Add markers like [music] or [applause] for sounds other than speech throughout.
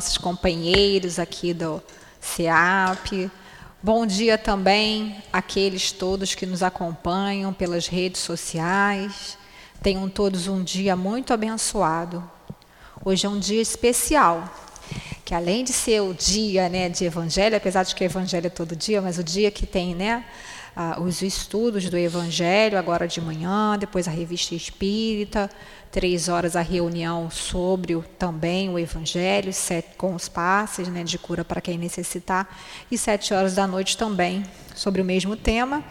nossos companheiros aqui do CEAP. Bom dia também àqueles todos que nos acompanham pelas redes sociais. Tenham todos um dia muito abençoado. Hoje é um dia especial, que além de ser o dia né, de evangelho, apesar de que o evangelho é todo dia, mas o dia que tem né, os estudos do evangelho, agora de manhã, depois a revista espírita, três horas a reunião sobre o, também o Evangelho, sete, com os passes né, de cura para quem necessitar, e sete horas da noite também sobre o mesmo tema.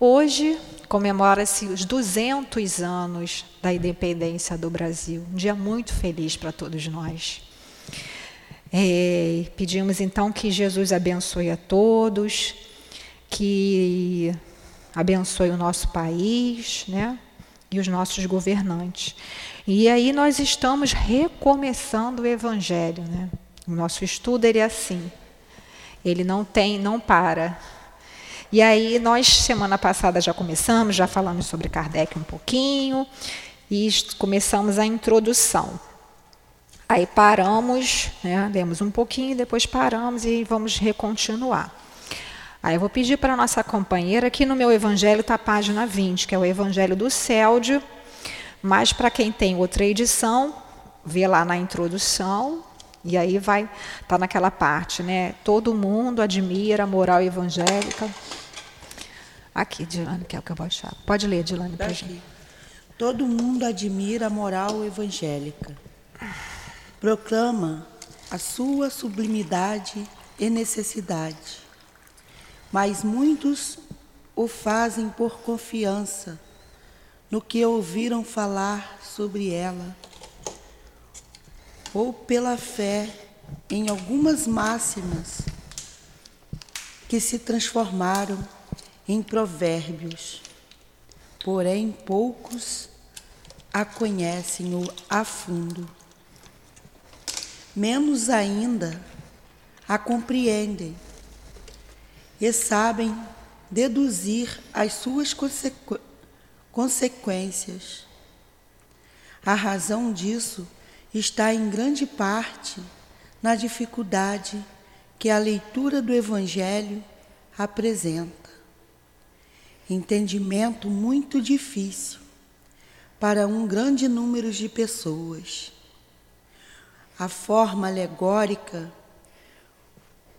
Hoje comemora-se os 200 anos da independência do Brasil, um dia muito feliz para todos nós. É, pedimos então que Jesus abençoe a todos, que abençoe o nosso país, né? e os nossos governantes. E aí nós estamos recomeçando o evangelho, né? O nosso estudo ele é assim. Ele não tem, não para. E aí nós semana passada já começamos, já falamos sobre Kardec um pouquinho e começamos a introdução. Aí paramos, né, demos um pouquinho, depois paramos e vamos recontinuar. Aí eu vou pedir para a nossa companheira, aqui no meu evangelho está a página 20, que é o evangelho do Céldio, mas para quem tem outra edição, vê lá na introdução, e aí vai estar tá naquela parte, né? Todo mundo admira a moral evangélica. Aqui, Dilane, que é o que eu vou achar. Pode ler, Dilane, para gente. Todo mundo admira a moral evangélica. Proclama a sua sublimidade e necessidade mas muitos o fazem por confiança no que ouviram falar sobre ela, ou pela fé em algumas máximas que se transformaram em provérbios. Porém, poucos a conhecem a fundo. Menos ainda a compreendem e sabem deduzir as suas consequ consequências. A razão disso está em grande parte na dificuldade que a leitura do Evangelho apresenta. Entendimento muito difícil para um grande número de pessoas. A forma alegórica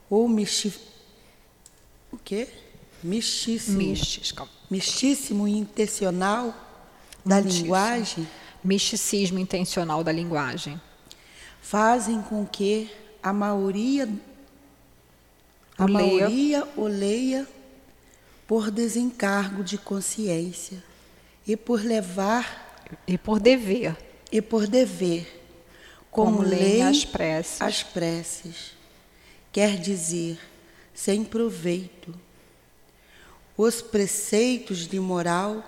ou mistificada o quê? Mistíssimo. Místico. Mistíssimo intencional da linguagem. Misticismo intencional da linguagem. Fazem com que a maioria a maioria o leia por desencargo de consciência e por levar e por dever e por dever como, como lei as preces. as preces quer dizer sem proveito. Os preceitos de moral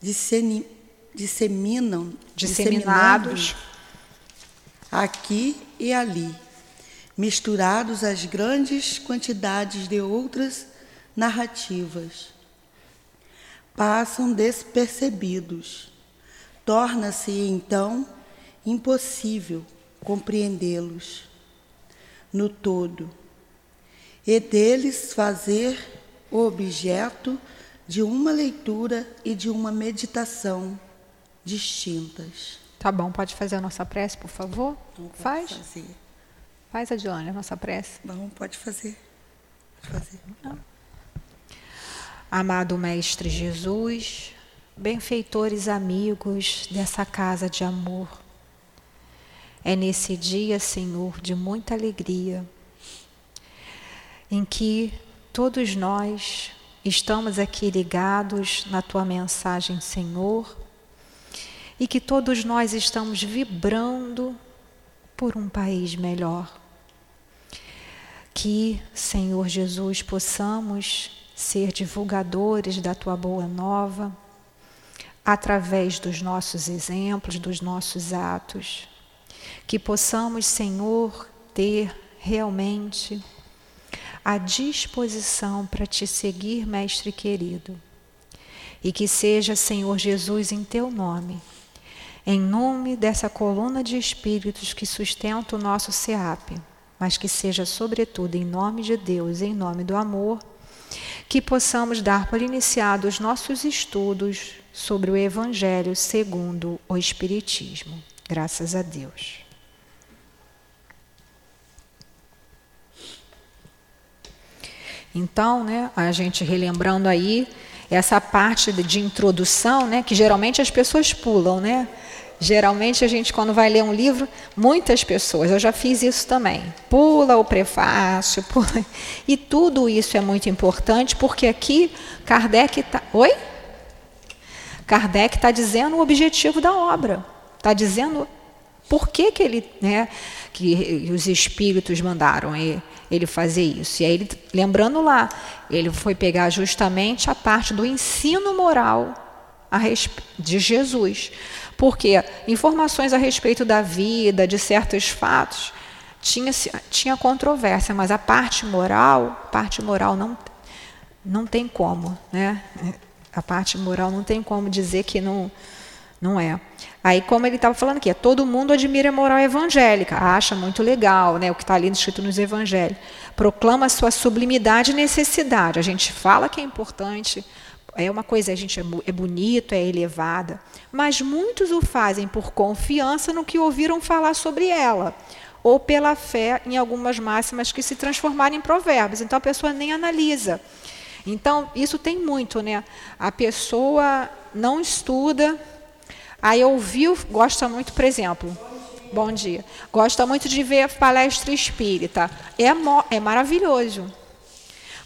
disseminam, disseminados aqui e ali, misturados às grandes quantidades de outras narrativas. Passam despercebidos. Torna-se então impossível compreendê-los no todo e deles fazer o objeto de uma leitura e de uma meditação distintas. Tá bom, pode fazer a nossa prece, por favor? Não Faz. Fazer. Faz, Adiane, a nossa prece. Bom, pode fazer. Pode fazer. Não. Amado Mestre Jesus, benfeitores amigos dessa casa de amor, é nesse dia, Senhor, de muita alegria em que todos nós estamos aqui ligados na tua mensagem, Senhor, e que todos nós estamos vibrando por um país melhor. Que, Senhor Jesus, possamos ser divulgadores da tua boa nova através dos nossos exemplos, dos nossos atos. Que possamos, Senhor, ter realmente à disposição para te seguir, Mestre querido. E que seja, Senhor Jesus, em teu nome, em nome dessa coluna de espíritos que sustenta o nosso SEAP, mas que seja, sobretudo, em nome de Deus, em nome do amor, que possamos dar por iniciado os nossos estudos sobre o Evangelho segundo o Espiritismo. Graças a Deus. Então, né, a gente relembrando aí essa parte de, introdução, né, que geralmente as pessoas pulam, né? Geralmente a gente, quando vai ler um livro, muitas pessoas, eu já fiz isso também, pula o prefácio, [laughs] pula, e tudo isso é muito importante, porque aqui Kardec está. Oi? Kardec está dizendo o objetivo da obra, está dizendo por que, que ele, né, que os espíritos mandaram ele, ele fazer isso. E aí, ele, lembrando lá, ele foi pegar justamente a parte do ensino moral de Jesus. Porque informações a respeito da vida, de certos fatos, tinha, tinha controvérsia, mas a parte moral, parte moral não, não tem como, né? A parte moral não tem como dizer que não, não é. Aí, como ele estava falando aqui, é, todo mundo admira a moral evangélica, acha muito legal né, o que está ali escrito nos evangelhos. Proclama sua sublimidade e necessidade. A gente fala que é importante, é uma coisa, a gente é, é bonito, é elevada, mas muitos o fazem por confiança no que ouviram falar sobre ela, ou pela fé em algumas máximas que se transformaram em provérbios. Então a pessoa nem analisa. Então, isso tem muito, né? A pessoa não estuda, aí ouviu, gosta muito, por exemplo, bom dia, gosta muito de ver palestra espírita. É, é maravilhoso.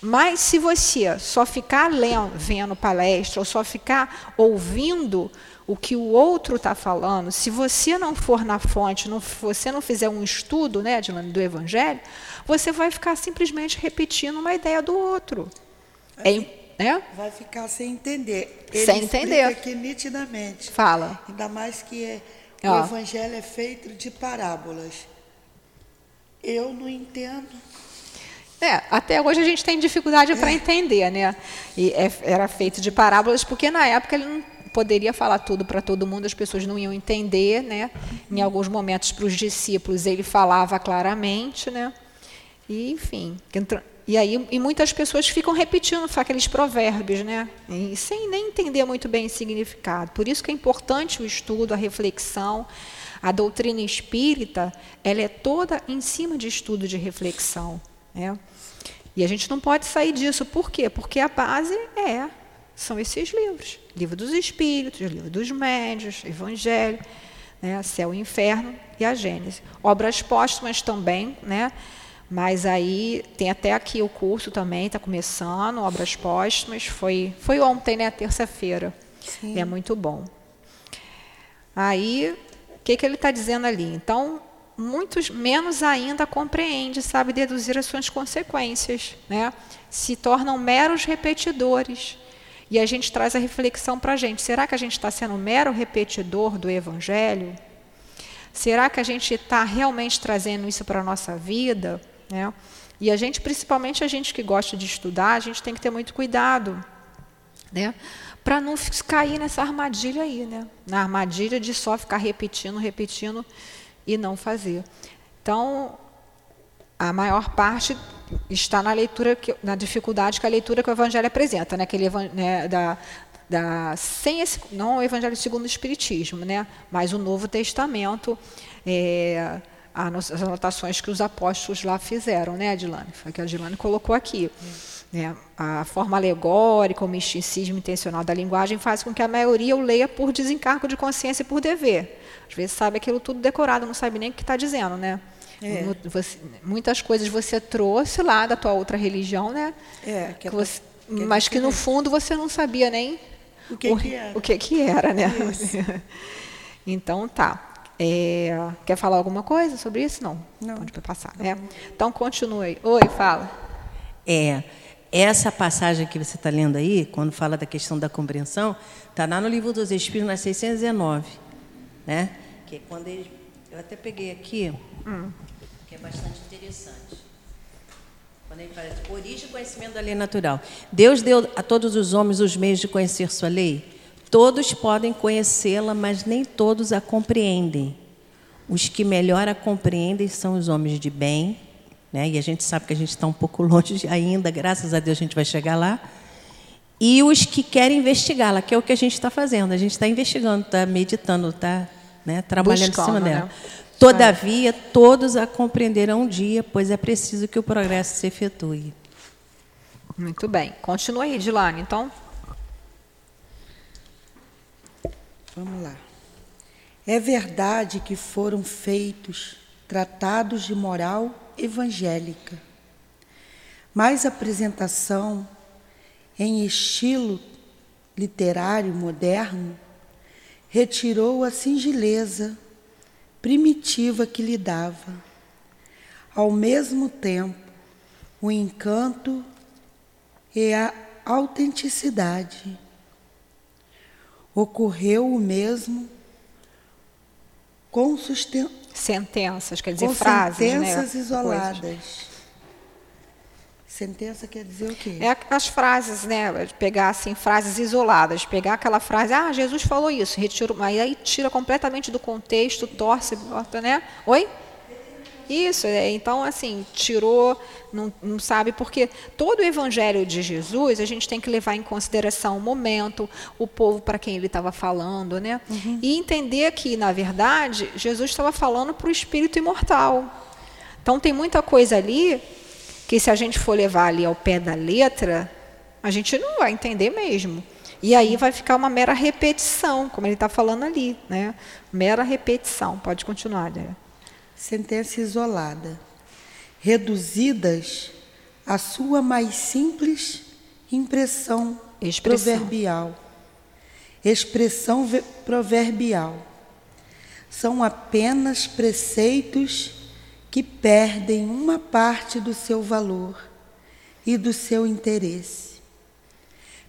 Mas se você só ficar lendo, vendo palestra, ou só ficar ouvindo o que o outro está falando, se você não for na fonte, não, você não fizer um estudo né, do Evangelho, você vai ficar simplesmente repetindo uma ideia do outro. É, né? Vai ficar sem entender. Ele sem entender. aqui nitidamente. Fala. Ainda mais que é, o Evangelho é feito de parábolas. Eu não entendo é, até hoje a gente tem dificuldade para entender, né? E é, era feito de parábolas porque na época ele não poderia falar tudo para todo mundo, as pessoas não iam entender, né? Em alguns momentos para os discípulos ele falava claramente, né? E enfim, e aí e muitas pessoas ficam repetindo aqueles provérbios, né? E sem nem entender muito bem o significado. Por isso que é importante o estudo, a reflexão. A doutrina espírita, ela é toda em cima de estudo de reflexão. Né? E a gente não pode sair disso. Por quê? Porque a base é são esses livros. Livro dos Espíritos, Livro dos Médios, Evangelho, né? Céu e Inferno e a Gênese. Obras póstumas também, né? Mas aí tem até aqui o curso também, está começando, Obras Póstumas. Foi, foi ontem, né? Terça-feira. É muito bom. Aí, o que, que ele está dizendo ali? Então, muitos menos ainda compreende, sabe deduzir as suas consequências, né? Se tornam meros repetidores. E a gente traz a reflexão para a gente: será que a gente está sendo um mero repetidor do Evangelho? Será que a gente está realmente trazendo isso para a nossa vida? Né? E a gente, principalmente a gente que gosta de estudar, a gente tem que ter muito cuidado, né? Para não cair nessa armadilha aí, né? Na armadilha de só ficar repetindo, repetindo e não fazer. Então, a maior parte está na leitura, que, na dificuldade que a leitura que o Evangelho apresenta, né? Aquele, né, da, da, sem esse, não o Evangelho segundo o Espiritismo, né? mas o Novo Testamento, é, as anotações que os apóstolos lá fizeram, né, Adilane? Foi que a Adilane colocou aqui. Né? A forma alegórica, o misticismo intencional da linguagem faz com que a maioria o leia por desencargo de consciência e por dever. Às vezes sabe aquilo tudo decorado, não sabe nem o que está dizendo, né? É. Você, muitas coisas você trouxe lá da tua outra religião, né? É, que, é você, que é mas que no fundo você não sabia nem o que, o, que era. O que, que era, né? [laughs] então tá. É, quer falar alguma coisa sobre isso? Não. Não. Pode passar. Né? Então continue. Oi, fala. É, essa passagem que você está lendo aí, quando fala da questão da compreensão, está lá no livro dos Espíritos, na 619 né? Que é quando ele, eu até peguei aqui, hum. que é bastante interessante. Quando ele fala origem e conhecimento da lei natural. Deus deu a todos os homens os meios de conhecer sua lei. Todos podem conhecê-la, mas nem todos a compreendem. Os que melhor a compreendem são os homens de bem, né? e a gente sabe que a gente está um pouco [laughs] longe ainda, graças a Deus a gente vai chegar lá. E os que querem investigá-la, que é o que a gente está fazendo. A gente está investigando, está meditando, está né, trabalhando Buscando, em cima dela. né? Todavia, todos a compreenderão um dia, pois é preciso que o progresso se efetue. Muito bem. Continua aí, Dilane, então. Vamos lá. É verdade que foram feitos tratados de moral evangélica, mas a apresentação em estilo literário moderno retirou a singeleza primitiva que lhe dava. Ao mesmo tempo, o encanto e a autenticidade. Ocorreu o mesmo com, susten Sentenças, quer dizer, com frases, sentenças né? isoladas. Coisas. Sentença quer dizer o quê? É as frases, né? Pegar assim, frases isoladas, pegar aquela frase, ah, Jesus falou isso, retira, aí, aí tira completamente do contexto, torce, bota, né? Oi? Isso, é, então assim, tirou, não, não sabe, porque todo o evangelho de Jesus, a gente tem que levar em consideração o momento, o povo para quem ele estava falando, né? E entender que, na verdade, Jesus estava falando para o espírito imortal. Então tem muita coisa ali que se a gente for levar ali ao pé da letra, a gente não vai entender mesmo. E aí vai ficar uma mera repetição, como ele está falando ali, né? Mera repetição. Pode continuar, né? Sentença isolada. Reduzidas à sua mais simples impressão Expressão. proverbial. Expressão ve- proverbial. São apenas preceitos que perdem uma parte do seu valor e do seu interesse,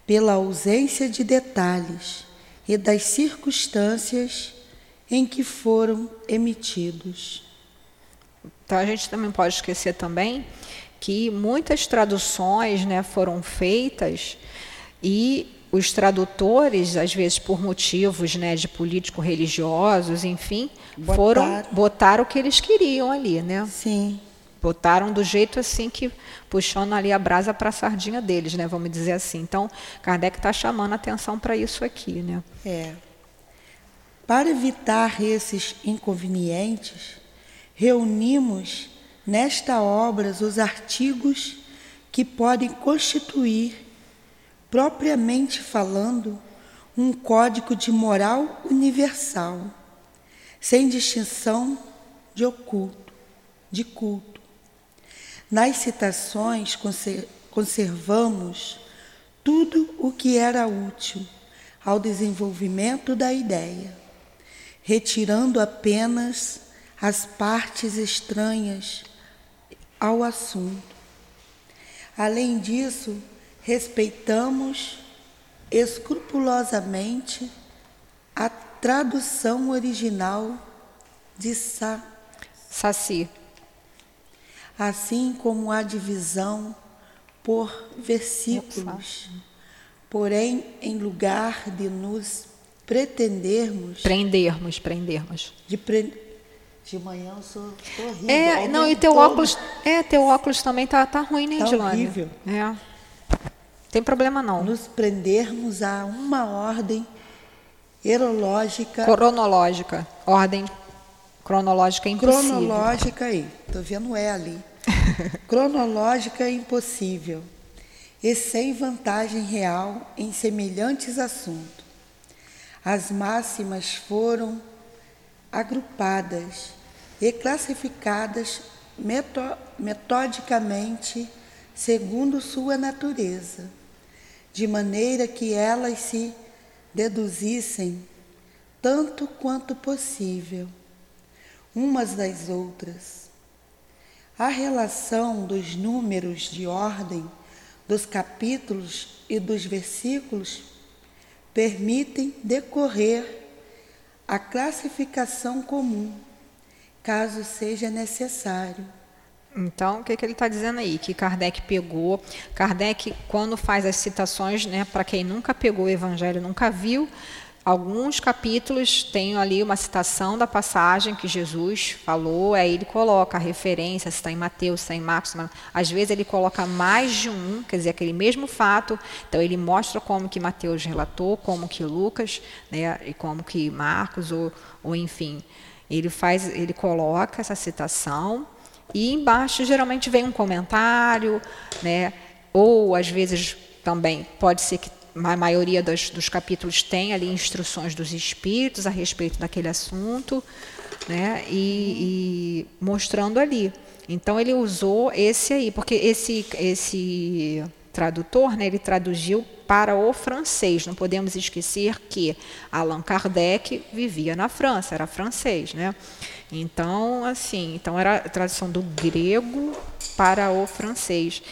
pela ausência de detalhes e das circunstâncias em que foram emitidos. Então a gente também pode esquecer também que muitas traduções né, foram feitas e os tradutores, às vezes por motivos né, de político-religiosos, enfim, foram Botaram. botar o que eles queriam ali, né? Sim, Botaram do jeito assim que puxando ali a brasa para a sardinha deles, né? Vamos dizer assim. Então Kardec está chamando a atenção para isso aqui, né? é. Para evitar esses inconvenientes, reunimos nesta obra os artigos que podem constituir, propriamente falando, um código de moral universal, sem distinção de oculto, de culto. Nas citações conser- conservamos tudo o que era útil ao desenvolvimento da ideia, retirando apenas as partes estranhas ao assunto. Além disso, respeitamos escrupulosamente a tradução original de Sá Saci. assim como a divisão por versículos. Porém, em lugar de nos pretendermos Prendermos, prendermos. de pre... de manhã eu sou horrível. É, não, e teu todo. óculos, é, teu óculos também tá, tá ruim, né, Tá Dilane? horrível. É. Tem problema não. nos prendermos a uma ordem erológica, Cronológica. Ordem cronológica é impossível. cronológica aí. Tô vendo é ali. [laughs] cronológica é impossível e sem vantagem real em semelhantes assuntos. As máximas foram agrupadas e classificadas meto- metodicamente segundo sua natureza, de maneira que elas se deduzissem tanto quanto possível umas das outras. A relação dos números de ordem dos capítulos e dos versículos permitem decorrer a classificação comum, caso seja necessário. Então, o que, que ele está dizendo aí? Que Kardec pegou. Kardec, quando faz as citações, né, para quem nunca pegou o Evangelho, nunca viu, alguns capítulos tem ali uma citação da passagem que Jesus falou, aí ele coloca a referência, se está em Mateus, se está em Marcos, às vezes ele coloca mais de um, quer dizer, aquele mesmo fato, então ele mostra como que Mateus relatou, como que Lucas, né, e como que Marcos, ou, ou enfim, ele faz, ele coloca essa citação, e embaixo geralmente vem um comentário, né? ou às vezes também pode ser que a maioria dos, dos capítulos tem ali instruções dos espíritos a respeito daquele assunto, né? e, e mostrando ali. Então ele usou esse aí, porque esse, esse tradutor, né, ele traduziu para o francês. Não podemos esquecer que Allan Kardec vivia na França, era francês, né? Então, assim, então era a tradução do grego para o francês.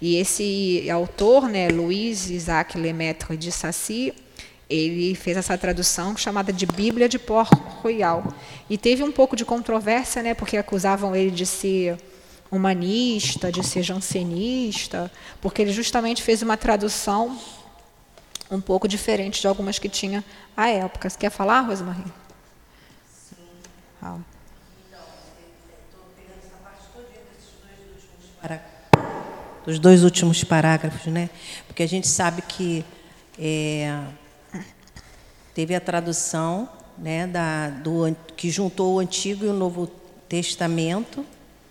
E esse autor, né, Louis Isaac Lemaitre de Sacy, ele fez essa tradução chamada de Bíblia de Port Royal. E teve um pouco de controvérsia, né, porque acusavam ele de ser humanista, de ser jansenista, porque ele justamente fez uma tradução um pouco diferente de algumas que tinha à época. Você quer falar, Rosemarie? Sim. Ah. dos dois últimos parágrafos, né? Porque a gente sabe que é, teve a tradução, né, da, do, que juntou o Antigo e o Novo Testamento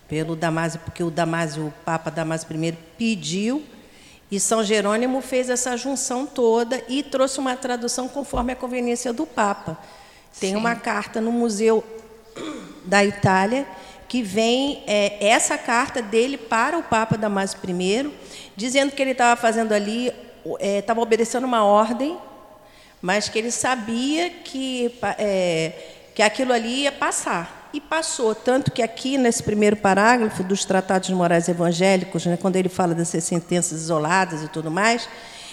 pelo Damásio, porque o Damásio, o Papa Damásio I pediu e São Jerônimo fez essa junção toda e trouxe uma tradução conforme a conveniência do Papa. Tem Sim. uma carta no Museu da Itália que vem é, essa carta dele para o Papa Damásio I, dizendo que ele estava fazendo ali, estava é, obedecendo uma ordem, mas que ele sabia que, é, que aquilo ali ia passar. E passou, tanto que aqui, nesse primeiro parágrafo dos Tratados Morais Evangélicos, né, quando ele fala dessas sentenças isoladas e tudo mais,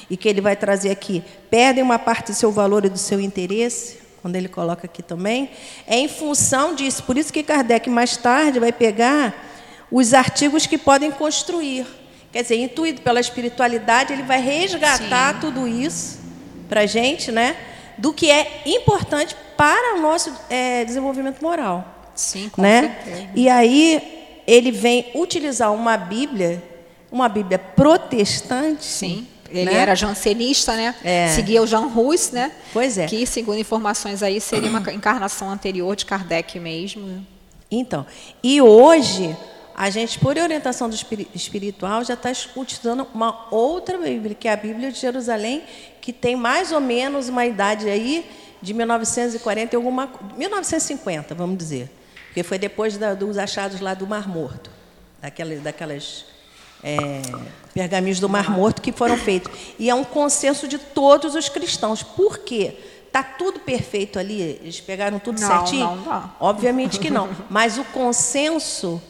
e que ele vai trazer aqui, perdem uma parte do seu valor e do seu interesse, quando ele coloca aqui também, é em função disso. Por isso que Kardec mais tarde vai pegar os artigos que podem construir. Quer dizer, intuído pela espiritualidade, ele vai resgatar Sim. tudo isso para a gente, né? Do que é importante para o nosso é, desenvolvimento moral. Sim, com né? certeza. E aí ele vem utilizar uma Bíblia, uma Bíblia protestante. Sim ele né? era jansenista, né? É. Seguia o Jean Rus, né? Pois é. Que, segundo informações aí, seria uma encarnação anterior de Kardec mesmo. Então, e hoje a gente, por orientação do espiritual, já está escutando uma outra Bíblia, que é a Bíblia de Jerusalém, que tem mais ou menos uma idade aí de 1940 e alguma 1950, vamos dizer, porque foi depois da, dos achados lá do Mar Morto, daquelas, daquelas é, pergaminhos do Mar Morto que foram feitos. E é um consenso de todos os cristãos. Por quê? Está tudo perfeito ali? Eles pegaram tudo não, certinho? Não, não. Obviamente que não. Mas o consenso,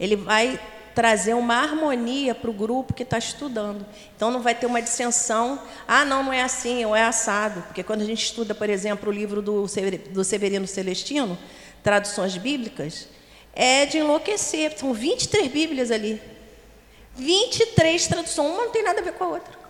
ele vai trazer uma harmonia para o grupo que está estudando. Então não vai ter uma dissensão, ah, não, não é assim, ou é assado. Porque quando a gente estuda, por exemplo, o livro do Severino Celestino, traduções bíblicas, é de enlouquecer. São 23 Bíblias ali. 23 traduções, uma não tem nada a ver com a outra.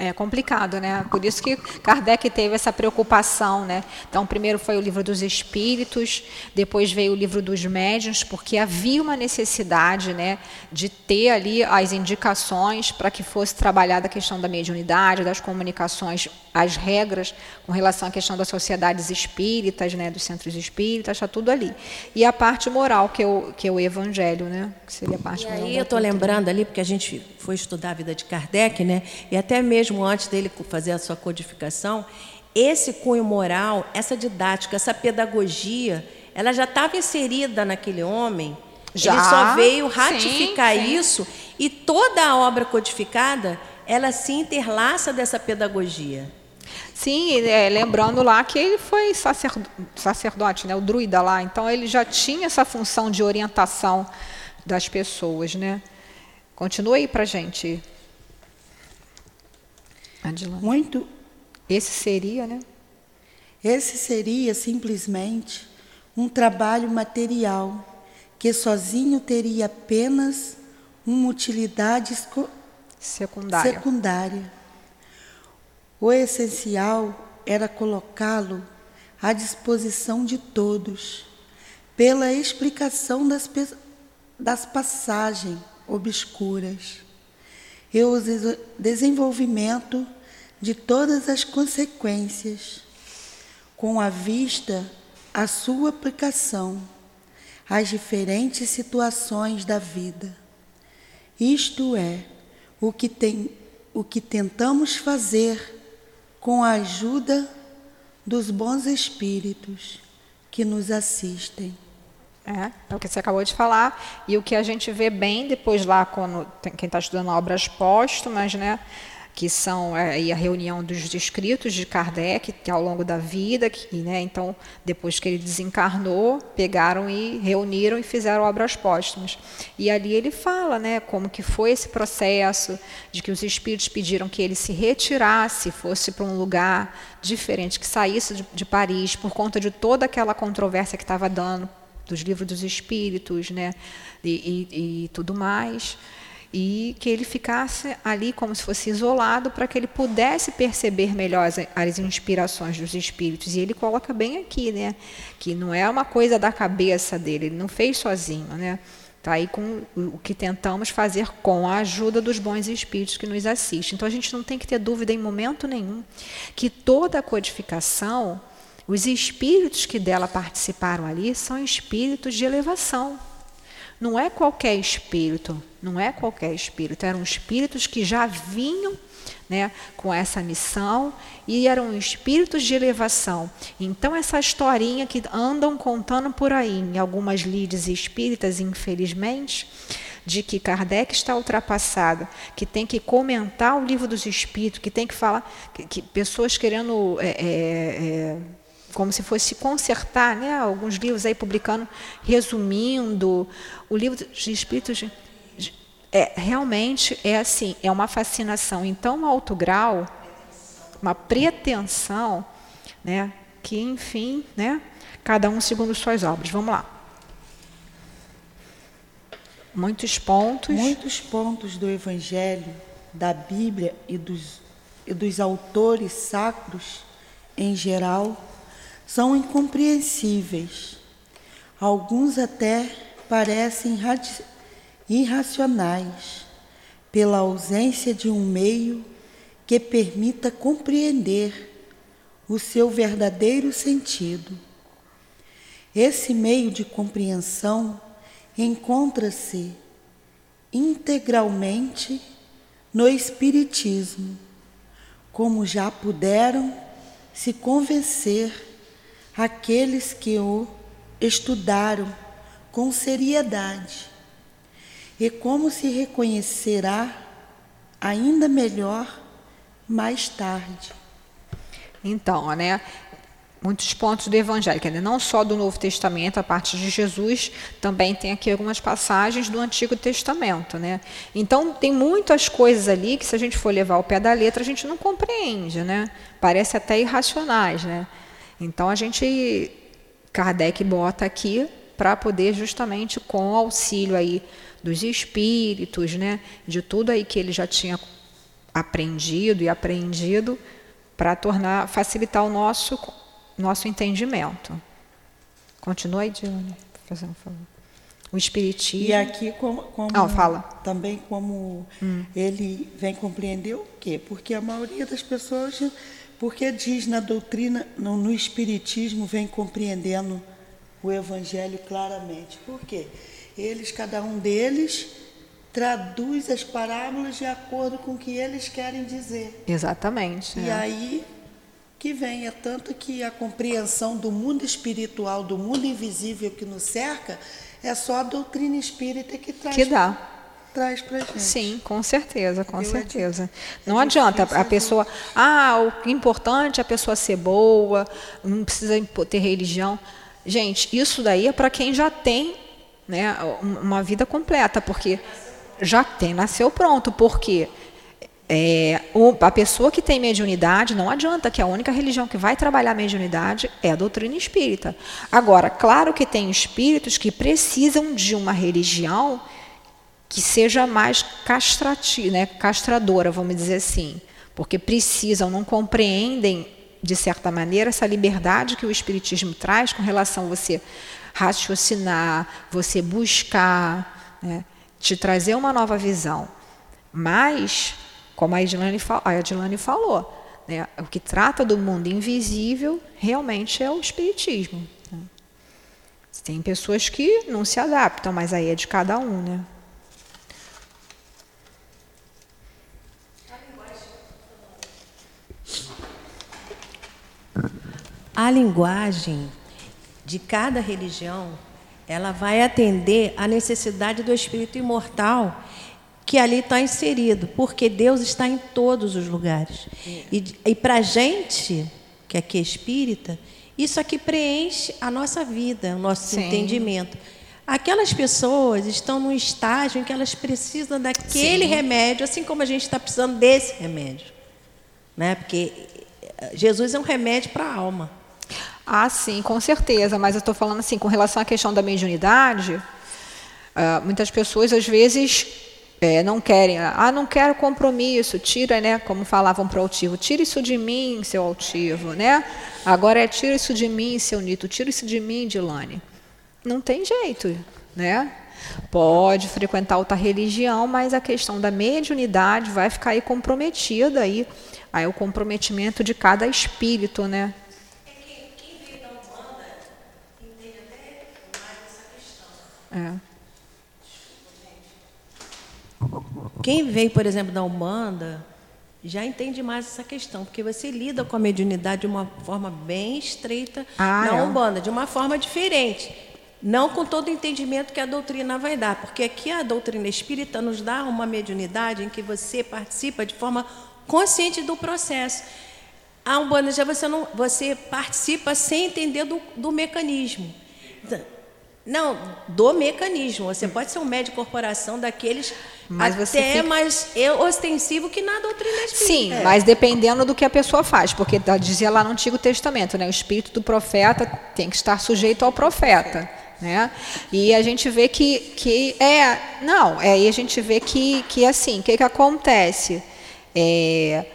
É complicado, né? Por isso que Kardec teve essa preocupação, né? Então, primeiro foi o livro dos espíritos, depois veio o livro dos médiuns, porque havia uma necessidade, né, de ter ali as indicações para que fosse trabalhada a questão da mediunidade, das comunicações, as regras com relação à questão das sociedades espíritas, né, dos centros espíritas, está tudo ali. E a parte moral, que é o, que é o evangelho, né? Que seria a parte e moral. Aí eu estou lembrando ali, porque a gente foi estudar a vida de Kardec, né? E até mesmo antes dele fazer a sua codificação, esse cunho moral, essa didática, essa pedagogia, ela já estava inserida naquele homem. Já? Ele só veio ratificar sim, sim. isso e toda a obra codificada, ela se interlaça dessa pedagogia. Sim, é, lembrando lá que ele foi sacerdote, sacerdote, né, o druida lá, então ele já tinha essa função de orientação das pessoas, né? Continua aí para gente. Adilane. Muito. Esse seria, né? Esse seria simplesmente um trabalho material que sozinho teria apenas uma utilidade secundária. secundária. O essencial era colocá-lo à disposição de todos, pela explicação das, das passagens obscuras e o desenvolvimento de todas as consequências, com a vista à sua aplicação às diferentes situações da vida. Isto é, o que, tem, o que tentamos fazer com a ajuda dos bons espíritos que nos assistem. É, é o que você acabou de falar. E o que a gente vê bem depois lá, quando tem, quem está estudando obras póstumas, né? que são é, a reunião dos escritos de Kardec que ao longo da vida, que, né, então depois que ele desencarnou, pegaram e reuniram e fizeram obras póstumas. E ali ele fala, né, como que foi esse processo de que os espíritos pediram que ele se retirasse, fosse para um lugar diferente, que saísse de, de Paris por conta de toda aquela controvérsia que estava dando dos livros dos espíritos, né, e, e, e tudo mais e que ele ficasse ali como se fosse isolado para que ele pudesse perceber melhor as, as, inspirações dos espíritos. E ele coloca bem aqui, né, que não é uma coisa da cabeça dele, ele não fez sozinho, né? Tá aí com o que tentamos fazer com a ajuda dos bons espíritos que nos assistem. Então a gente não tem que ter dúvida em momento nenhum que toda a codificação, os espíritos que dela participaram ali são espíritos de elevação. Não é qualquer espírito, não é qualquer espírito, eram espíritos que já vinham né, com essa missão e eram espíritos de elevação. Então, essa historinha que andam contando por aí, em algumas lides espíritas, infelizmente, de que Kardec está ultrapassado, que tem que comentar o livro dos espíritos, que tem que falar, que, que pessoas querendo. É, é, é, como se fosse consertar, né? alguns livros aí publicando, resumindo. O livro dos Espíritos é, realmente é assim, é uma fascinação em tão alto grau, uma pretensão, né? que, enfim, né? cada um segundo suas obras. Vamos lá. Muitos pontos. Muitos pontos do Evangelho, da Bíblia e dos, e dos autores sacros em geral são incompreensíveis. Alguns até parecem irracionais, pela ausência de um meio que permita compreender o seu verdadeiro sentido. Esse meio de compreensão encontra-se integralmente no Espiritismo, como já puderam se convencer aqueles que o estudaram com seriedade. E como se reconhecerá ainda melhor mais tarde. Então, né? Muitos pontos do Evangelho, né, não só do Novo Testamento, a parte de Jesus, também tem aqui algumas passagens do Antigo Testamento. Né? Então, tem muitas coisas ali que, se a gente for levar ao pé da letra, a gente não compreende. Né? Parece até irracionais. Né? Então a gente Kardec bota aqui para poder justamente com o auxílio aí dos espíritos, né, de tudo aí que ele já tinha aprendido e aprendido para tornar facilitar o nosso nosso entendimento. Continua aí, Diana, fazendo favor. O espiritismo. E aqui como, como oh, fala. também como hum. ele vem compreender o quê? Porque a maioria das pessoas porque diz na doutrina, no, no Espiritismo, vem compreendendo o Evangelho claramente. Por quê? Eles, cada um deles, traduz as parábolas de acordo com o que eles querem dizer. Exatamente. E é. aí que vem, é tanto que a compreensão do mundo espiritual, do mundo invisível que nos cerca, é só a doutrina espírita que traz. Que dá traz para gente. Sim, com certeza, com Eu certeza. É não adianta a pessoa, ah, o importante é a pessoa ser boa, não precisa ter religião. Gente, isso daí é para quem já tem né, uma vida completa, porque já tem, nasceu pronto, porque é, a pessoa que tem mediunidade, não adianta que a única religião que vai trabalhar a mediunidade é a doutrina espírita. Agora, claro que tem espíritos que precisam de uma religião que seja mais castrativa, né, castradora, vamos dizer assim, porque precisam, não compreendem de certa maneira essa liberdade que o espiritismo traz com relação a você raciocinar, você buscar, né, te trazer uma nova visão. Mas como a Edilane, a Edilane falou, né, o que trata do mundo invisível realmente é o espiritismo. Né? Tem pessoas que não se adaptam, mas aí é de cada um, né? A linguagem de cada religião, ela vai atender à necessidade do espírito imortal que ali está inserido, porque Deus está em todos os lugares. E, e para a gente, que aqui é espírita, isso aqui preenche a nossa vida, o nosso Sim. entendimento. Aquelas pessoas estão num estágio em que elas precisam daquele Sim. remédio, assim como a gente está precisando desse remédio. Né? Porque Jesus é um remédio para a alma. Ah, sim, com certeza. Mas eu estou falando assim, com relação à questão da mediunidade, uh, muitas pessoas às vezes é, não querem, ah, não quero compromisso, tira, né, como falavam para o altivo, tira isso de mim, seu altivo, né? Agora é tira isso de mim, seu Nito, tira isso de mim, Dilane. Não tem jeito, né? Pode frequentar outra religião, mas a questão da mediunidade vai ficar aí comprometida aí, aí o comprometimento de cada espírito, né? É. Quem veio, por exemplo, da Umbanda, já entende mais essa questão, porque você lida com a mediunidade de uma forma bem estreita ah, na é. Umbanda, de uma forma diferente. Não com todo o entendimento que a doutrina vai dar, porque aqui a doutrina espírita nos dá uma mediunidade em que você participa de forma consciente do processo. A Umbanda já você, não, você participa sem entender do, do mecanismo. Então, não, do mecanismo. Você pode ser um médico corporação daqueles mas até fica... mais ostensivo que na doutrina espírita. Sim, é. mas dependendo do que a pessoa faz, porque dizia lá no Antigo Testamento, né, o espírito do profeta tem que estar sujeito ao profeta. Né? E a gente vê que, que é, não, é, e a gente vê que, que assim, o que, que acontece? É,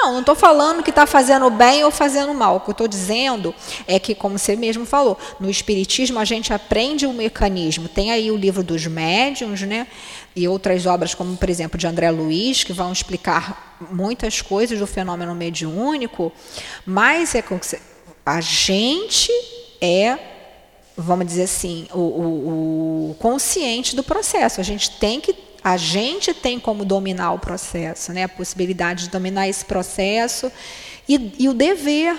Não, não estou falando que está fazendo bem ou fazendo mal. O que eu estou dizendo é que, como você mesmo falou, no Espiritismo a gente aprende o mecanismo. Tem aí o livro dos médiums, né? E outras obras, como por exemplo de André Luiz, que vão explicar muitas coisas do fenômeno mediúnico, mas é a gente é vamos dizer assim, o, o, o, consciente do processo. A gente tem que a gente tem como dominar o processo, né? a possibilidade de dominar esse processo e, e o dever.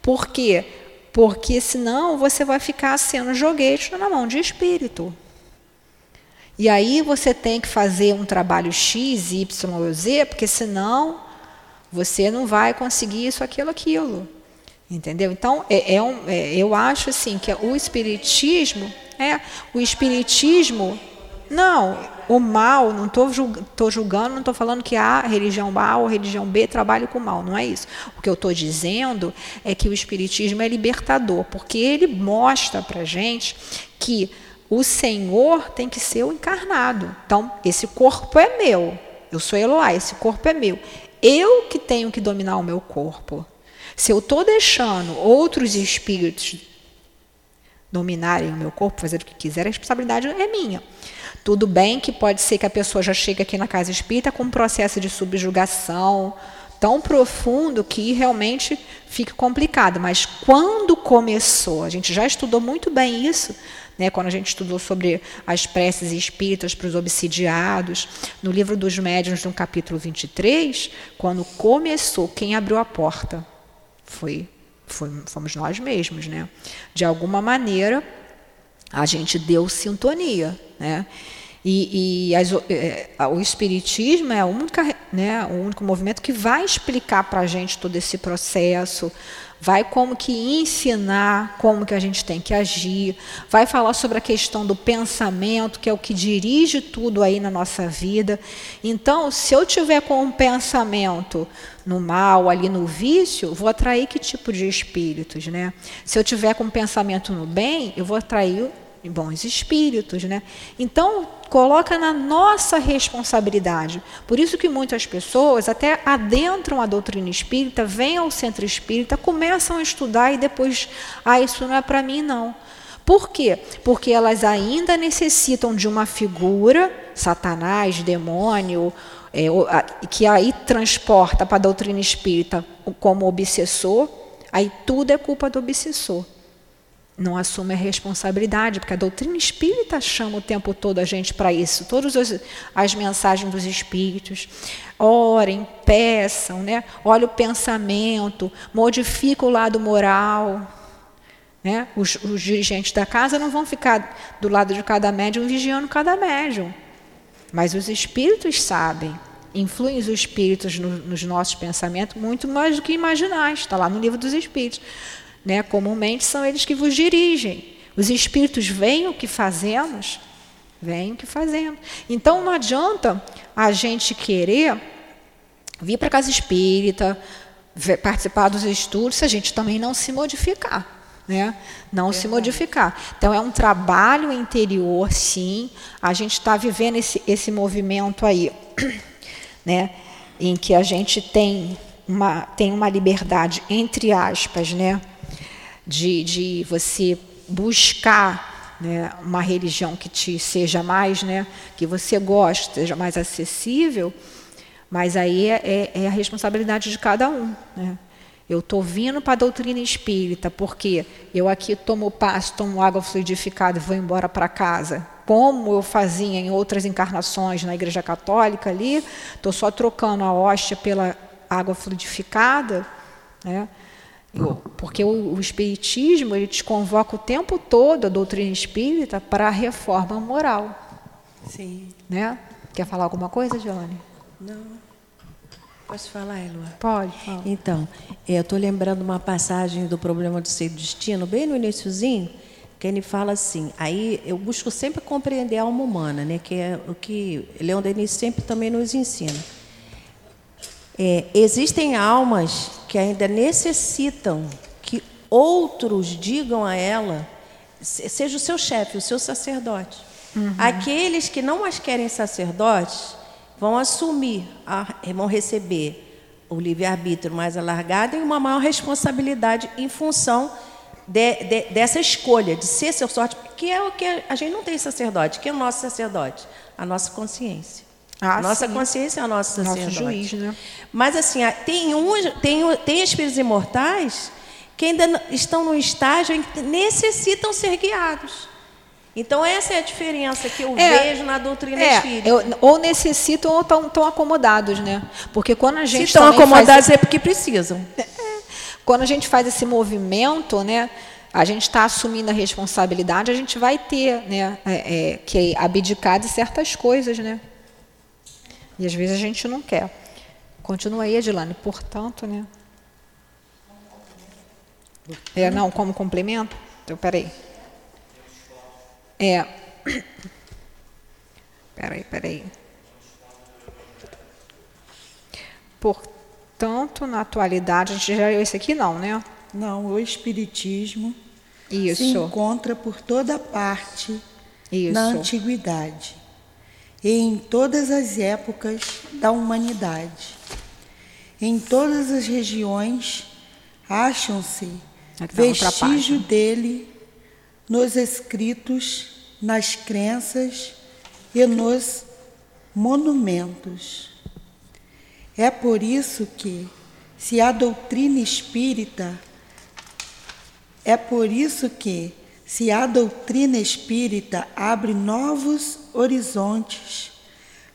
Por quê? Porque senão você vai ficar sendo joguete na mão de espírito. E aí você tem que fazer um trabalho X, Y Z, porque senão você não vai conseguir isso, aquilo, aquilo. Entendeu? Então, é, é um, é, eu acho assim que o espiritismo, é, o espiritismo, não, o mal, não estou julgando, não estou falando que a religião A ou religião B trabalha com o mal, não é isso. O que eu estou dizendo é que o Espiritismo é libertador, porque ele mostra para a gente que o Senhor tem que ser o encarnado. Então, esse corpo é meu, eu sou Eloá, esse corpo é meu. Eu que tenho que dominar o meu corpo. Se eu estou deixando outros espíritos dominarem o meu corpo, fazer o que quiser, a responsabilidade é minha. Tudo bem que pode ser que a pessoa já chegue aqui na casa espírita com um processo de subjugação tão profundo que realmente fica complicado. Mas quando começou, a gente já estudou muito bem isso, né, quando a gente estudou sobre as preces espíritas para os obsidiados, no livro dos médiuns, no capítulo 23, quando começou, quem abriu a porta foi, foi fomos nós mesmos. Né? De alguma maneira, a gente deu sintonia. Né? E, e as, é, o Espiritismo é única, né, o único movimento que vai explicar para a gente todo esse processo, vai como que ensinar como que a gente tem que agir, vai falar sobre a questão do pensamento, que é o que dirige tudo aí na nossa vida. Então, se eu tiver com um pensamento no mal, ali no vício, vou atrair que tipo de espíritos, né? Se eu tiver com um pensamento no bem, eu vou atrair bons espíritos, né? Então, coloca na nossa responsabilidade. Por isso que muitas pessoas até adentram a doutrina espírita, vêm ao centro espírita, começam a estudar e depois, ah, isso não é para mim não. Por quê? Porque elas ainda necessitam de uma figura, Satanás, demônio, é, que aí transporta para a doutrina espírita como obsessor, aí tudo é culpa do obsessor não assume a responsabilidade, porque a doutrina espírita chama o tempo todo a gente para isso. Todas as mensagens dos espíritos. Orem, peçam, né? olha o pensamento, modifica o lado moral. Né? Os, os, dirigentes da casa não vão ficar do lado de cada médium vigiando cada médium. Mas os espíritos sabem. Influem os espíritos no, nos nossos pensamentos muito mais do que imaginais. Está lá no livro dos espíritos. Né? Comumente são eles que vos dirigem. Os espíritos veem o que fazemos, veem o que fazemos. Então não adianta a gente querer vir para a casa espírita, participar dos estudos, se a gente também não se modificar. Né? Não é se modificar. Então é um trabalho interior, sim. A gente está vivendo esse, esse movimento aí, [clears throat] né? em que a gente tem uma, tem uma liberdade, entre aspas, né? De, de você buscar né, uma religião que te seja mais, né, que você goste, seja mais acessível, mas aí é, é, é a responsabilidade de cada um. Né? Eu estou vindo para a doutrina espírita, porque eu aqui tomo passo, tomo água fluidificada e vou embora para casa. Como eu fazia em outras encarnações na Igreja Católica ali, estou só trocando a hóstia pela água fluidificada. Né? Porque o, o, Espiritismo ele te convoca o tempo todo, a doutrina espírita, para a reforma moral. Sim. Né? Quer falar alguma coisa, Joane? Não. Posso falar, Elua? Pode. Fala. Então, eu estou lembrando uma passagem do Problema do Ser Destino, bem no iníciozinho, que ele fala assim, aí eu busco sempre compreender a alma humana, né, que é o que Leão Denis sempre também nos ensina. É, existem almas que ainda necessitam que outros digam a ela, seja o seu chefe, o seu sacerdote. Uhum. Aqueles que não mais querem sacerdotes vão assumir, a, vão receber o livre-arbítrio mais alargado e uma maior responsabilidade em função de, de, dessa escolha de ser seu sorte, que é o que a gente não tem sacerdote, que é o nosso sacerdote, a nossa consciência. Ah, nossa sim. consciência é a nossa Nosso juiz, né? Mas assim, tem, um, tem, tem espíritos imortais que ainda estão no estágio em que necessitam ser guiados. Então, essa é a diferença que eu é, vejo na doutrina é, espírita. Eu, ou necessitam ou estão acomodados, né? Porque quando a gente. Se estão acomodados faz... é porque precisam. É, quando a gente faz esse movimento, né? A gente está assumindo a responsabilidade, a gente vai ter né, é, é que abdicar de certas coisas, né? E às vezes a gente não quer. Continua aí, Edilane. Portanto, né? É, não, como complemento? Então, peraí. É. [clears throat] Peraí, peraí. Portanto, na atualidade, a gente já leu esse aqui não, né? Não, o Espiritismo Isso. se encontra por toda parte Isso. na antiguidade e em todas as épocas da humanidade. Em todas as regiões acham-se vestígios dele nos escritos, nas crenças e nos monumentos. É por isso que, se a doutrina espírita, é por isso que, se a doutrina espírita abre novos horizontes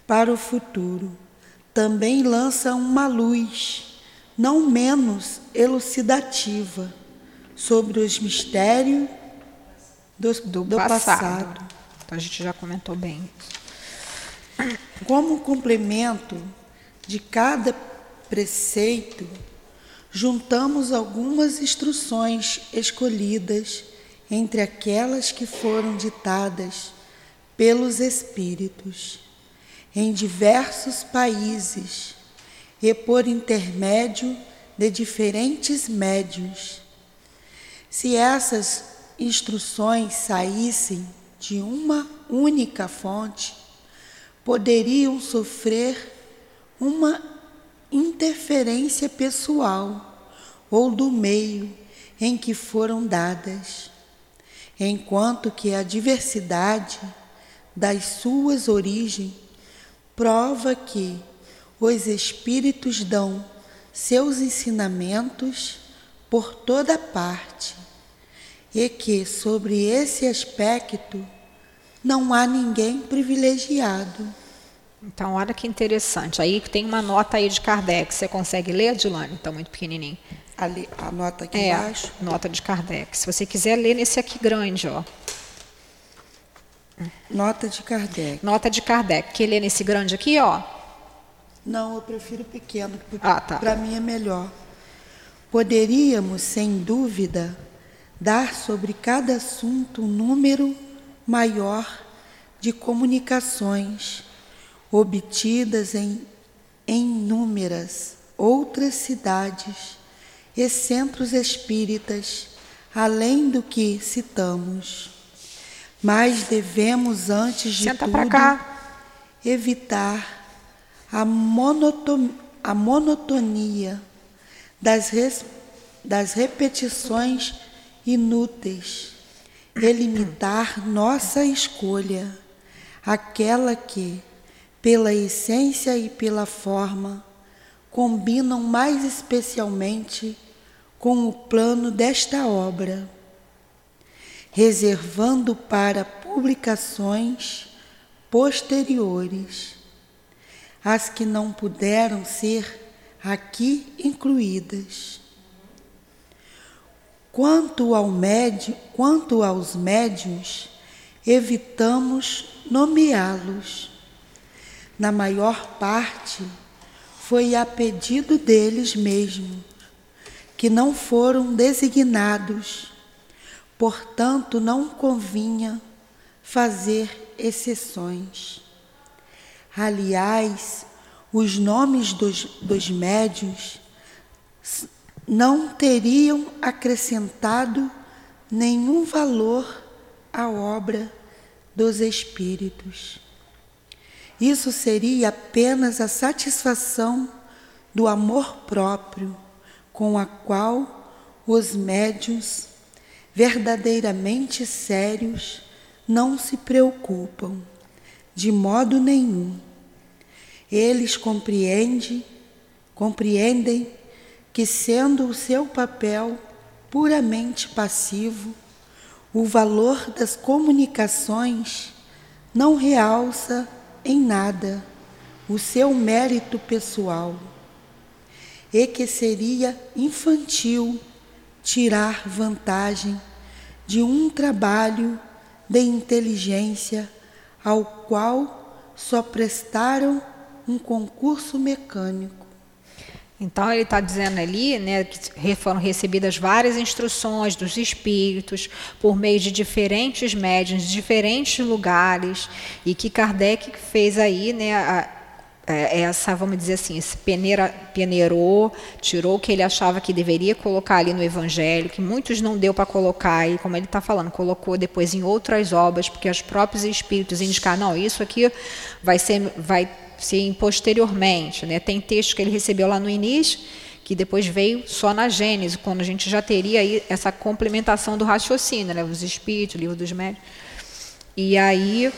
para o futuro, também lança uma luz, não menos elucidativa, sobre os mistérios do, do, do passado. passado. Então, a gente já comentou bem Como complemento de cada preceito, juntamos algumas instruções escolhidas entre aquelas que foram ditadas pelos Espíritos em diversos países e por intermédio de diferentes médios. Se essas instruções saíssem de uma única fonte, poderiam sofrer uma interferência pessoal ou do meio em que foram dadas, enquanto que a diversidade das suas origens prova que os espíritos dão seus ensinamentos por toda parte e que sobre esse aspecto não há ninguém privilegiado. Então, olha que interessante. Aí tem uma nota aí de Kardec. Você consegue ler, Dilane? Está muito pequenininho. Ali, a nota aqui é, embaixo? nota de Kardec. Se você quiser ler nesse aqui grande, ó. Nota de Kardec. Nota de Kardec. Quer ler nesse grande aqui, ó? Não, eu prefiro pequeno, porque ah, tá. para mim é melhor. Poderíamos, sem dúvida, dar sobre cada assunto um número maior de comunicações obtidas em inúmeras outras cidades e centros espíritas, além do que citamos. Mas devemos, antes de Senta tudo, evitar a, monoton, a monotonia das, res, das repetições inúteis. E limitar nossa escolha, aquela que, pela essência e pela forma, combinam mais especialmente com o plano desta obra, reservando para publicações posteriores as que não puderam ser aqui incluídas. Quanto, ao médio, quanto aos médios, evitamos nomeá-los. Na maior parte, foi a pedido deles mesmos, que não foram designados, portanto, não convinha fazer exceções. Aliás, os nomes dos, dos médios não teriam acrescentado nenhum valor à obra dos espíritos. Isso seria apenas a satisfação do amor próprio com a qual os médios verdadeiramente sérios não se preocupam de modo nenhum. Eles compreendem, compreendem que, sendo o seu papel puramente passivo, o valor das comunicações não realça em nada o seu mérito pessoal e que seria infantil tirar vantagem de um trabalho de inteligência ao qual só prestaram um concurso mecânico. Então ele está dizendo ali, né, que foram recebidas várias instruções dos espíritos por meio de diferentes médiuns, de diferentes lugares, e que Kardec fez aí, né, a, essa, vamos dizer assim, esse peneira, peneirou, tirou o que ele achava que deveria colocar ali no Evangelho, que muitos não deu para colocar, e como ele está falando, colocou depois em outras obras, porque os próprios espíritos indicaram, não, isso aqui vai ser, vai sim posteriormente. Né? Tem texto que ele recebeu lá no início, que depois veio só na Gênesis, quando a gente já teria aí essa complementação do raciocínio, né? os espíritos, o livro dos médios. E aí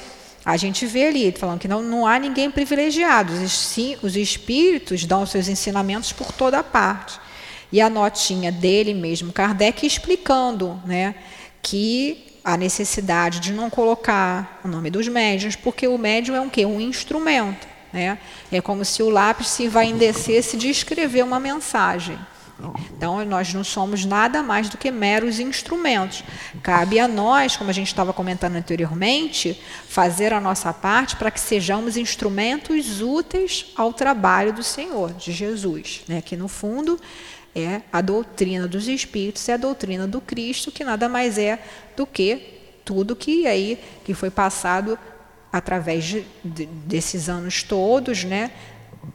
a gente vê ali, falando que não, não há ninguém privilegiado, sim, os espíritos dão seus ensinamentos por toda parte. E a notinha dele mesmo, Kardec, explicando né, que a necessidade de não colocar o nome dos médiuns, porque o médium é um quê? Um instrumento. Né? É como se o lápis se envaidecesse de escrever uma mensagem. Então, nós não somos nada mais do que meros instrumentos. Cabe a nós, como a gente estava comentando anteriormente, fazer a nossa parte para que sejamos instrumentos úteis ao trabalho do Senhor, de Jesus. Né? Que, no fundo, é a doutrina dos espíritos, é a doutrina do Cristo, que nada mais é do que tudo que aí que foi passado através de, de, desses anos todos, né?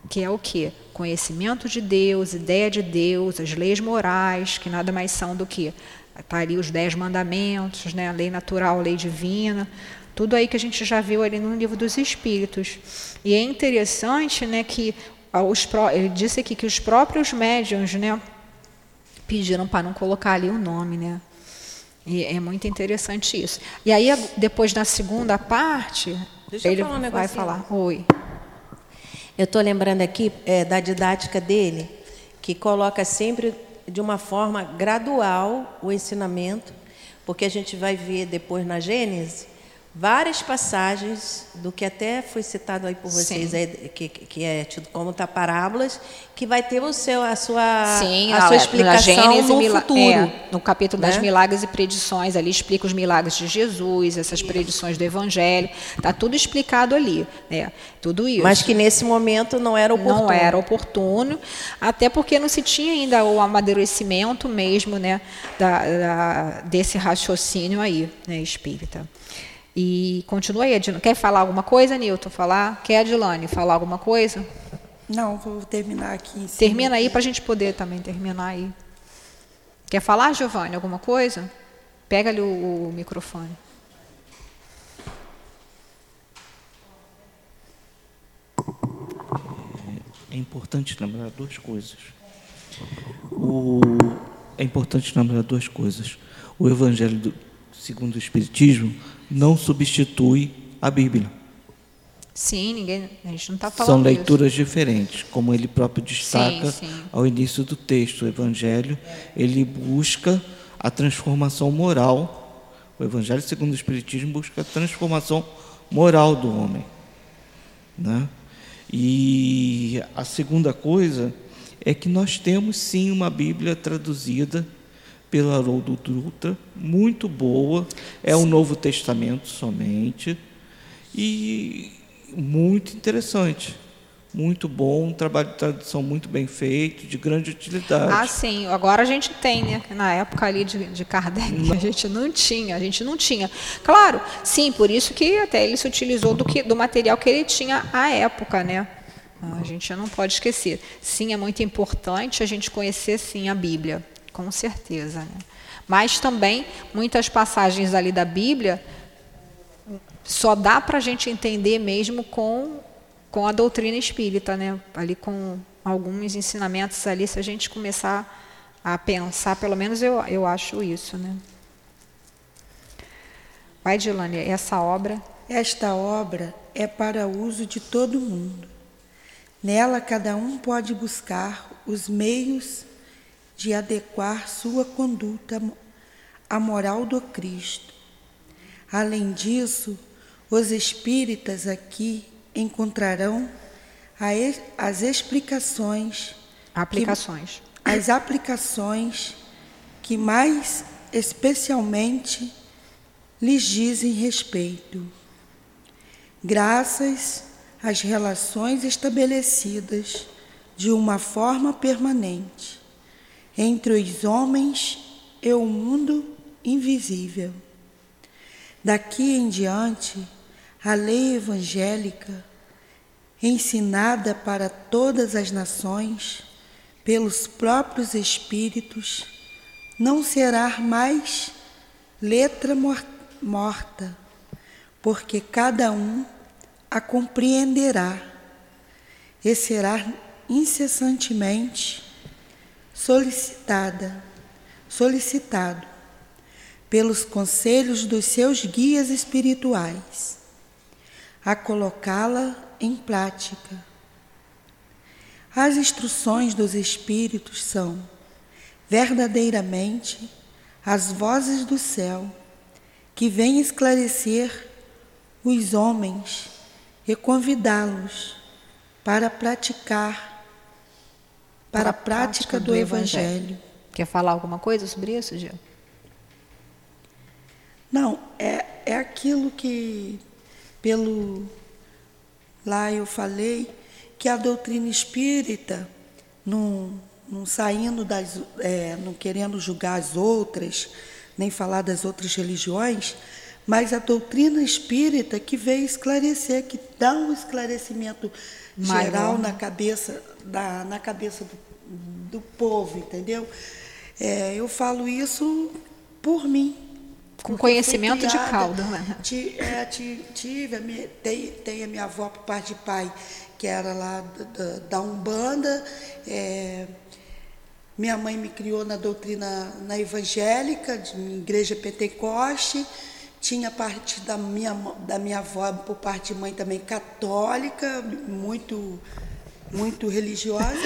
Que é o que? Conhecimento de Deus, ideia de Deus, as leis morais, que nada mais são do que tá ali os dez mandamentos, né? A lei natural, a lei divina, tudo aí que a gente já viu ali no livro dos Espíritos. E é interessante, né, que os, ele disse aqui que os próprios médiuns, né, pediram para não colocar ali o nome, né? E é muito interessante isso. E aí, depois na segunda parte, Deixa ele falar um vai falar. Oi. Eu estou lembrando aqui é, da didática dele, que coloca sempre de uma forma gradual o ensinamento, porque a gente vai ver depois na Gênesis várias passagens do que até foi citado aí por vocês, que, que é tido como tá parábolas, que vai ter o seu, a sua, Sim, a sua explicação no futuro. É, no capítulo né? das milagres e predições, ali explica os milagres de Jesus, essas isso. predições do Evangelho, está tudo explicado ali, né? tudo isso. Mas que nesse momento não era oportuno. Não era oportuno, até porque não se tinha ainda o amadurecimento mesmo né, da, da desse raciocínio aí, né, espírita. E continua aí, Adilane. Quer falar alguma coisa, Nilton? Falar? Quer, Adilane, falar alguma coisa? Não, vou terminar aqui. Termina aí para a gente poder também terminar aí. Quer falar, Giovanni, alguma coisa? Pega ali o, o microfone. É importante lembrar duas coisas. O, é importante lembrar duas coisas. O Evangelho do, segundo o Espiritismo não substitui a Bíblia. Sim, ninguém, a gente não está falando São leituras isso. diferentes, como ele próprio destaca sim, sim. ao início do texto. O Evangelho, ele busca a transformação moral. O Evangelho, segundo o Espiritismo, busca a transformação moral do homem. Né? E a segunda coisa é que nós temos sim uma Bíblia traduzida pela Haroldo Dutra, muito boa, é o Novo Testamento somente, e muito interessante. Muito bom, um trabalho de tradução muito bem feito, de grande utilidade. Ah, sim. Agora a gente tem, né? Na época ali de, de Kardec, não. a gente não tinha, a gente não tinha. Claro, sim, por isso que até ele se utilizou do, que, do material que ele tinha à época, né? A gente não pode esquecer. Sim, é muito importante a gente conhecer, sim, a Bíblia com certeza. Né? Mas também, muitas passagens ali da Bíblia só dá para a gente entender mesmo com, com a doutrina espírita, né? ali com alguns ensinamentos ali, se a gente começar a pensar, pelo menos eu, eu acho isso. Né? Vai, Dilane, essa obra. Esta obra é para uso de todo mundo. Nela, cada um pode buscar os meios de adequar sua conduta à moral do Cristo. Além disso, os espíritas aqui encontrarão as explicações, aplicações, que, as aplicações que mais especialmente lhes dizem respeito. Graças às relações estabelecidas de uma forma permanente entre os homens e o mundo invisível. Daqui em diante, a lei evangélica, ensinada para todas as nações pelos próprios Espíritos, não será mais letra morta, porque cada um a compreenderá e será incessantemente solicitada, solicitado pelos conselhos dos seus guias espirituais, a colocá-la em prática. As instruções dos espíritos são verdadeiramente as vozes do céu que vêm esclarecer os homens e convidá-los para praticar para a prática do, evangelho. Quer falar alguma coisa sobre isso, Gil? Não, é, é aquilo que, pelo lá eu falei, que a doutrina espírita, num, não saindo das, é, não querendo julgar as outras, nem falar das outras religiões, mas a doutrina espírita que veio esclarecer, que dá um esclarecimento Maior. geral na cabeça, da, na cabeça do, do povo, entendeu? É, eu falo isso por mim. Com conhecimento criada, de cauda, né? É, tive, tem, tem a minha avó por parte de pai, que era lá da, da Umbanda. É, minha mãe me criou na doutrina na evangélica, de igreja Pentecoste. Tinha parte da minha, da minha avó, por parte de mãe também católica, muito, muito religiosa.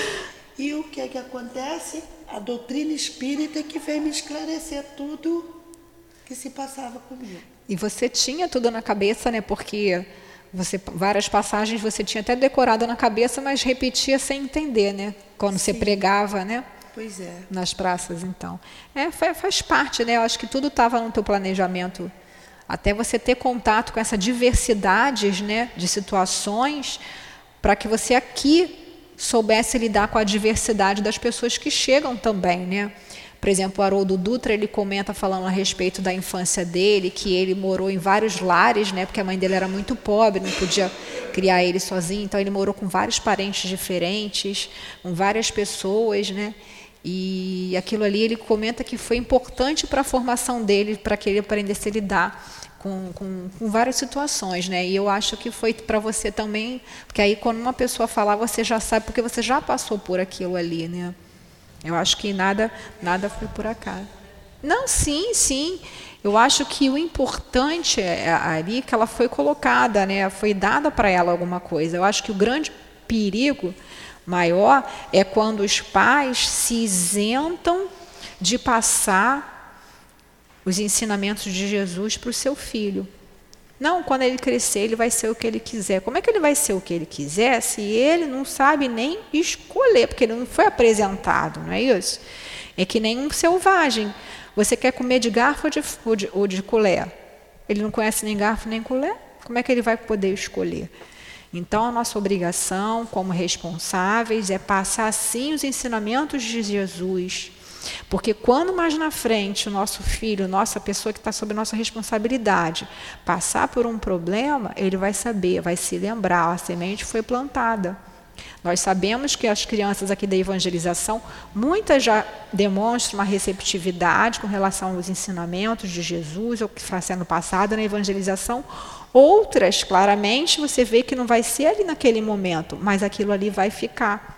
E o que é que acontece? A doutrina espírita que veio me esclarecer tudo que se passava comigo. E você tinha tudo na cabeça, né? Porque você várias passagens você tinha até decorado na cabeça, mas repetia sem entender, né? Quando Sim. você pregava, né? Pois é. Nas praças, então. É, faz parte, né? Eu acho que tudo estava no teu planejamento até você ter contato com essa diversidade né, de situações, para que você aqui soubesse lidar com a diversidade das pessoas que chegam também. Né? Por exemplo, o Haroldo Dutra ele comenta falando a respeito da infância dele, que ele morou em vários lares, né, porque a mãe dele era muito pobre, não podia criar ele sozinho, então ele morou com vários parentes diferentes, com várias pessoas, né? E aquilo ali ele comenta que foi importante para a formação dele, para que ele aprendesse a lidar com, com, com, várias situações, né? E eu acho que foi para você também, porque aí quando uma pessoa falar, você já sabe, porque você já passou por aquilo ali, né? Eu acho que nada, nada foi por acaso. Não, sim, sim. Eu acho que o importante é, é ali que ela foi colocada, né? Foi dada para ela alguma coisa. Eu acho que o grande perigo maior é quando os pais se isentam de passar os ensinamentos de Jesus para o seu filho. Não, quando ele crescer, ele vai ser o que ele quiser. Como é que ele vai ser o que ele quiser se ele não sabe nem escolher, porque ele não foi apresentado, não é isso? É que nem um selvagem. Você quer comer de garfo ou de, ou de, ou de colher? Ele não conhece nem garfo nem colher? Como é que ele vai poder escolher? Então, a nossa obrigação, como responsáveis, é passar sim os ensinamentos de Jesus porque quando mais na frente o nosso filho, nossa pessoa que está sob nossa responsabilidade, passar por um problema, ele vai saber, vai se lembrar, a semente foi plantada. Nós sabemos que as crianças aqui da evangelização, muitas já demonstram uma receptividade com relação aos ensinamentos de Jesus, o que está sendo passado na evangelização. Outras, claramente, você vê que não vai ser ali naquele momento, mas aquilo ali vai ficar.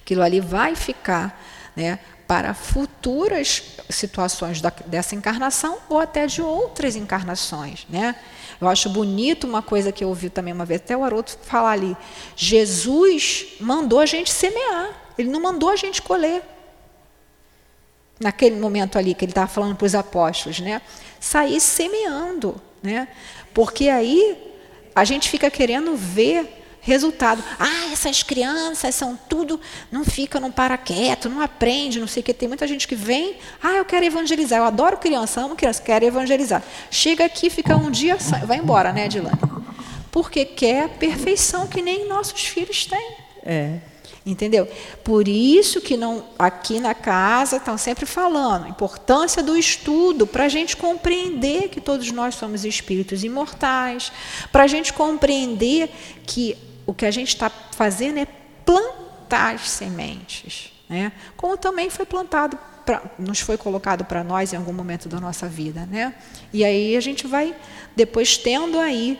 Aquilo ali vai ficar. Né? Para futuras situações da, dessa encarnação ou até de outras encarnações. Né? Eu acho bonito uma coisa que eu ouvi também uma vez, até o Aroto falar ali. Jesus mandou a gente semear, ele não mandou a gente colher. Naquele momento ali que ele estava falando para os apóstolos, né? Sair semeando, né? Porque aí a gente fica querendo ver Resultado, ah, essas crianças são tudo, não fica, não para quieto, não aprende, não sei o que. Tem muita gente que vem, ah, eu quero evangelizar, eu adoro criança, amo criança, quero evangelizar. Chega aqui, fica um dia, vai embora, né, Edilane? Porque quer a perfeição que nem nossos filhos têm. É. Entendeu? Por isso que não aqui na casa estão sempre falando a importância do estudo para a gente compreender que todos nós somos espíritos imortais, para a gente compreender que o que a gente está fazendo é plantar as sementes, né? como também foi plantado, pra, nos foi colocado para nós em algum momento da nossa vida. Né? E aí a gente vai depois tendo aí,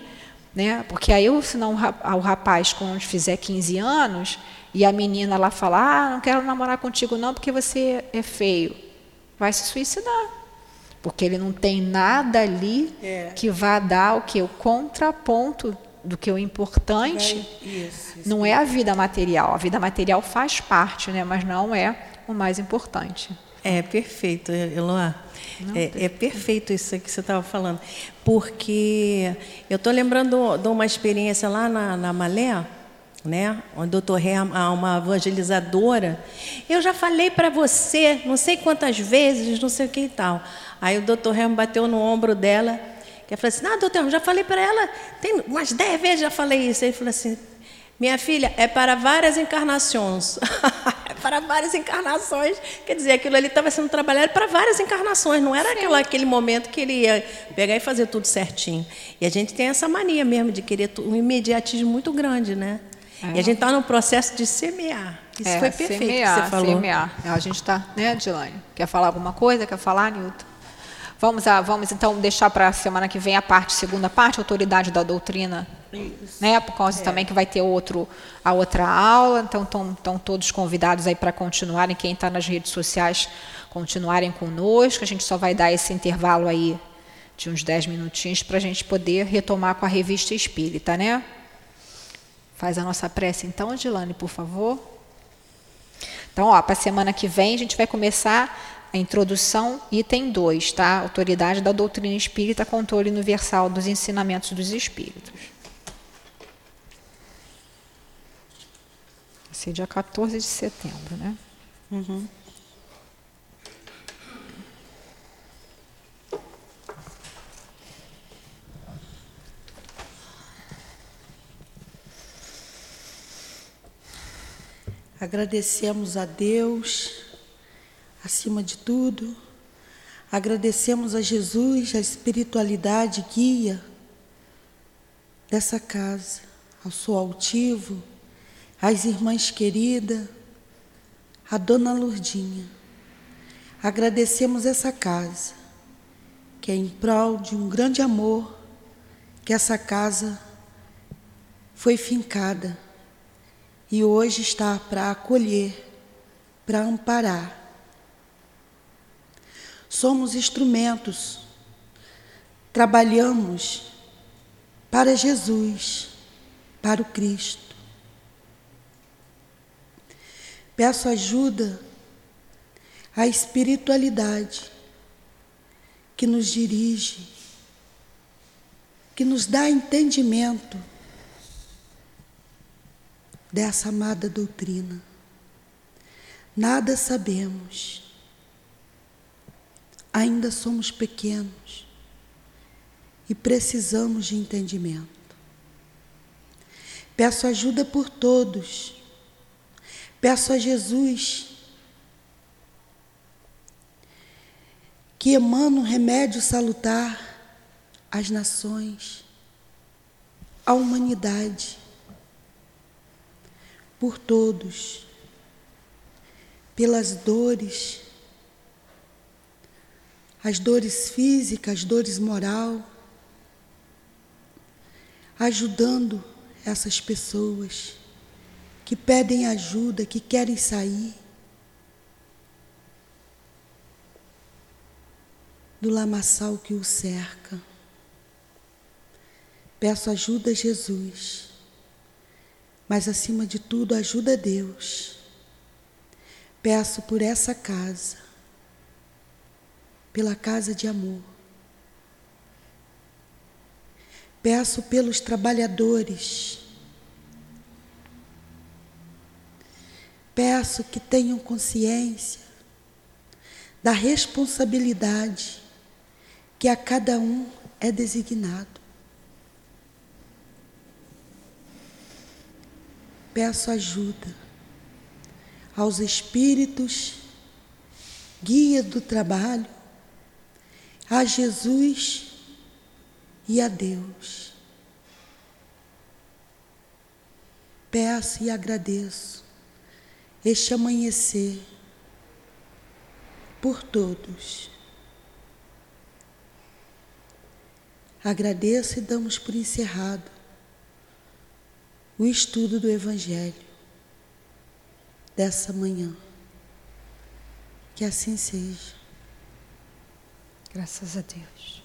né? porque aí senão o rapaz, quando fizer 15 anos, e a menina lá fala, ah, não quero namorar contigo não porque você é feio, vai se suicidar. Porque ele não tem nada ali é. que vá dar o que? O contraponto do que o importante isso, isso. não é a vida material. A vida material faz parte, né? mas não é o mais importante. É perfeito, Eloá. É, é, perfeito isso que você estava falando. Porque eu estou lembrando de uma experiência lá na, na Malé, né? O doutor Ré, uma evangelizadora. Eu já falei para você, não sei quantas vezes, não sei o que e tal. Aí o doutor Ré bateu no ombro dela que falou assim: Não, doutor, já falei para ela, tem umas dez vezes já falei isso. Ele falou assim: Minha filha, é para várias encarnações. [laughs] é para várias encarnações. Quer dizer, aquilo ali estava sendo trabalhado para várias encarnações, não era aquela, aquele momento que ele ia pegar e fazer tudo certinho. E a gente tem essa mania mesmo de querer um imediatismo muito grande, né? É. E a gente está no processo de semear. Isso é, foi perfeito semear, que você falou. Semear. A gente está, né, Dilane? Quer falar alguma coisa? Quer falar, Nilton? Vamos, a, vamos então deixar para a semana que vem a parte, segunda parte, autoridade da doutrina. Isso. Né, por causa é. também que vai ter outro, a outra aula. Então estão todos convidados aí para continuarem, quem está nas redes sociais, continuarem conosco. A gente só vai dar esse intervalo aí de uns 10 minutinhos para a gente poder retomar com a revista espírita, né? Faz a nossa prece então, Adilane, por favor. Então, ó, para a semana que vem a gente vai começar introdução, item 2, tá? Autoridade da doutrina espírita, controle universal dos ensinamentos dos espíritos. Esse é dia 14 de setembro, né? Uhum. Agradecemos a Deus, acima de tudo, agradecemos a Jesus, a espiritualidade guia dessa casa, ao seu altivo, às irmãs queridas, a Dona Lourdinha. Agradecemos essa casa, que é em prol de um grande amor que essa casa foi fincada e hoje está para acolher, para amparar. Somos instrumentos, trabalhamos para Jesus, para o Cristo. Peço ajuda à espiritualidade que nos dirige, que nos dá entendimento dessa amada doutrina. Nada sabemos, ainda somos pequenos e precisamos de entendimento. Peço ajuda por todos, peço a Jesus que emana um remédio salutar às nações, à humanidade por todos, pelas dores, as dores físicas, as dores moral, ajudando essas pessoas que pedem ajuda, que querem sair do lamaçal que o cerca. Peço ajuda a Jesus mas acima de tudo, ajuda a Deus. Peço por essa casa, pela casa de amor. Peço pelos trabalhadores. Peço que tenham consciência da responsabilidade que a cada um é designado. peço ajuda aos espíritos, guia do trabalho, a Jesus e a Deus. Peço e agradeço este amanhecer por todos. Agradeço e damos por encerrado o estudo do Evangelho dessa manhã. Que assim seja. Graças a Deus.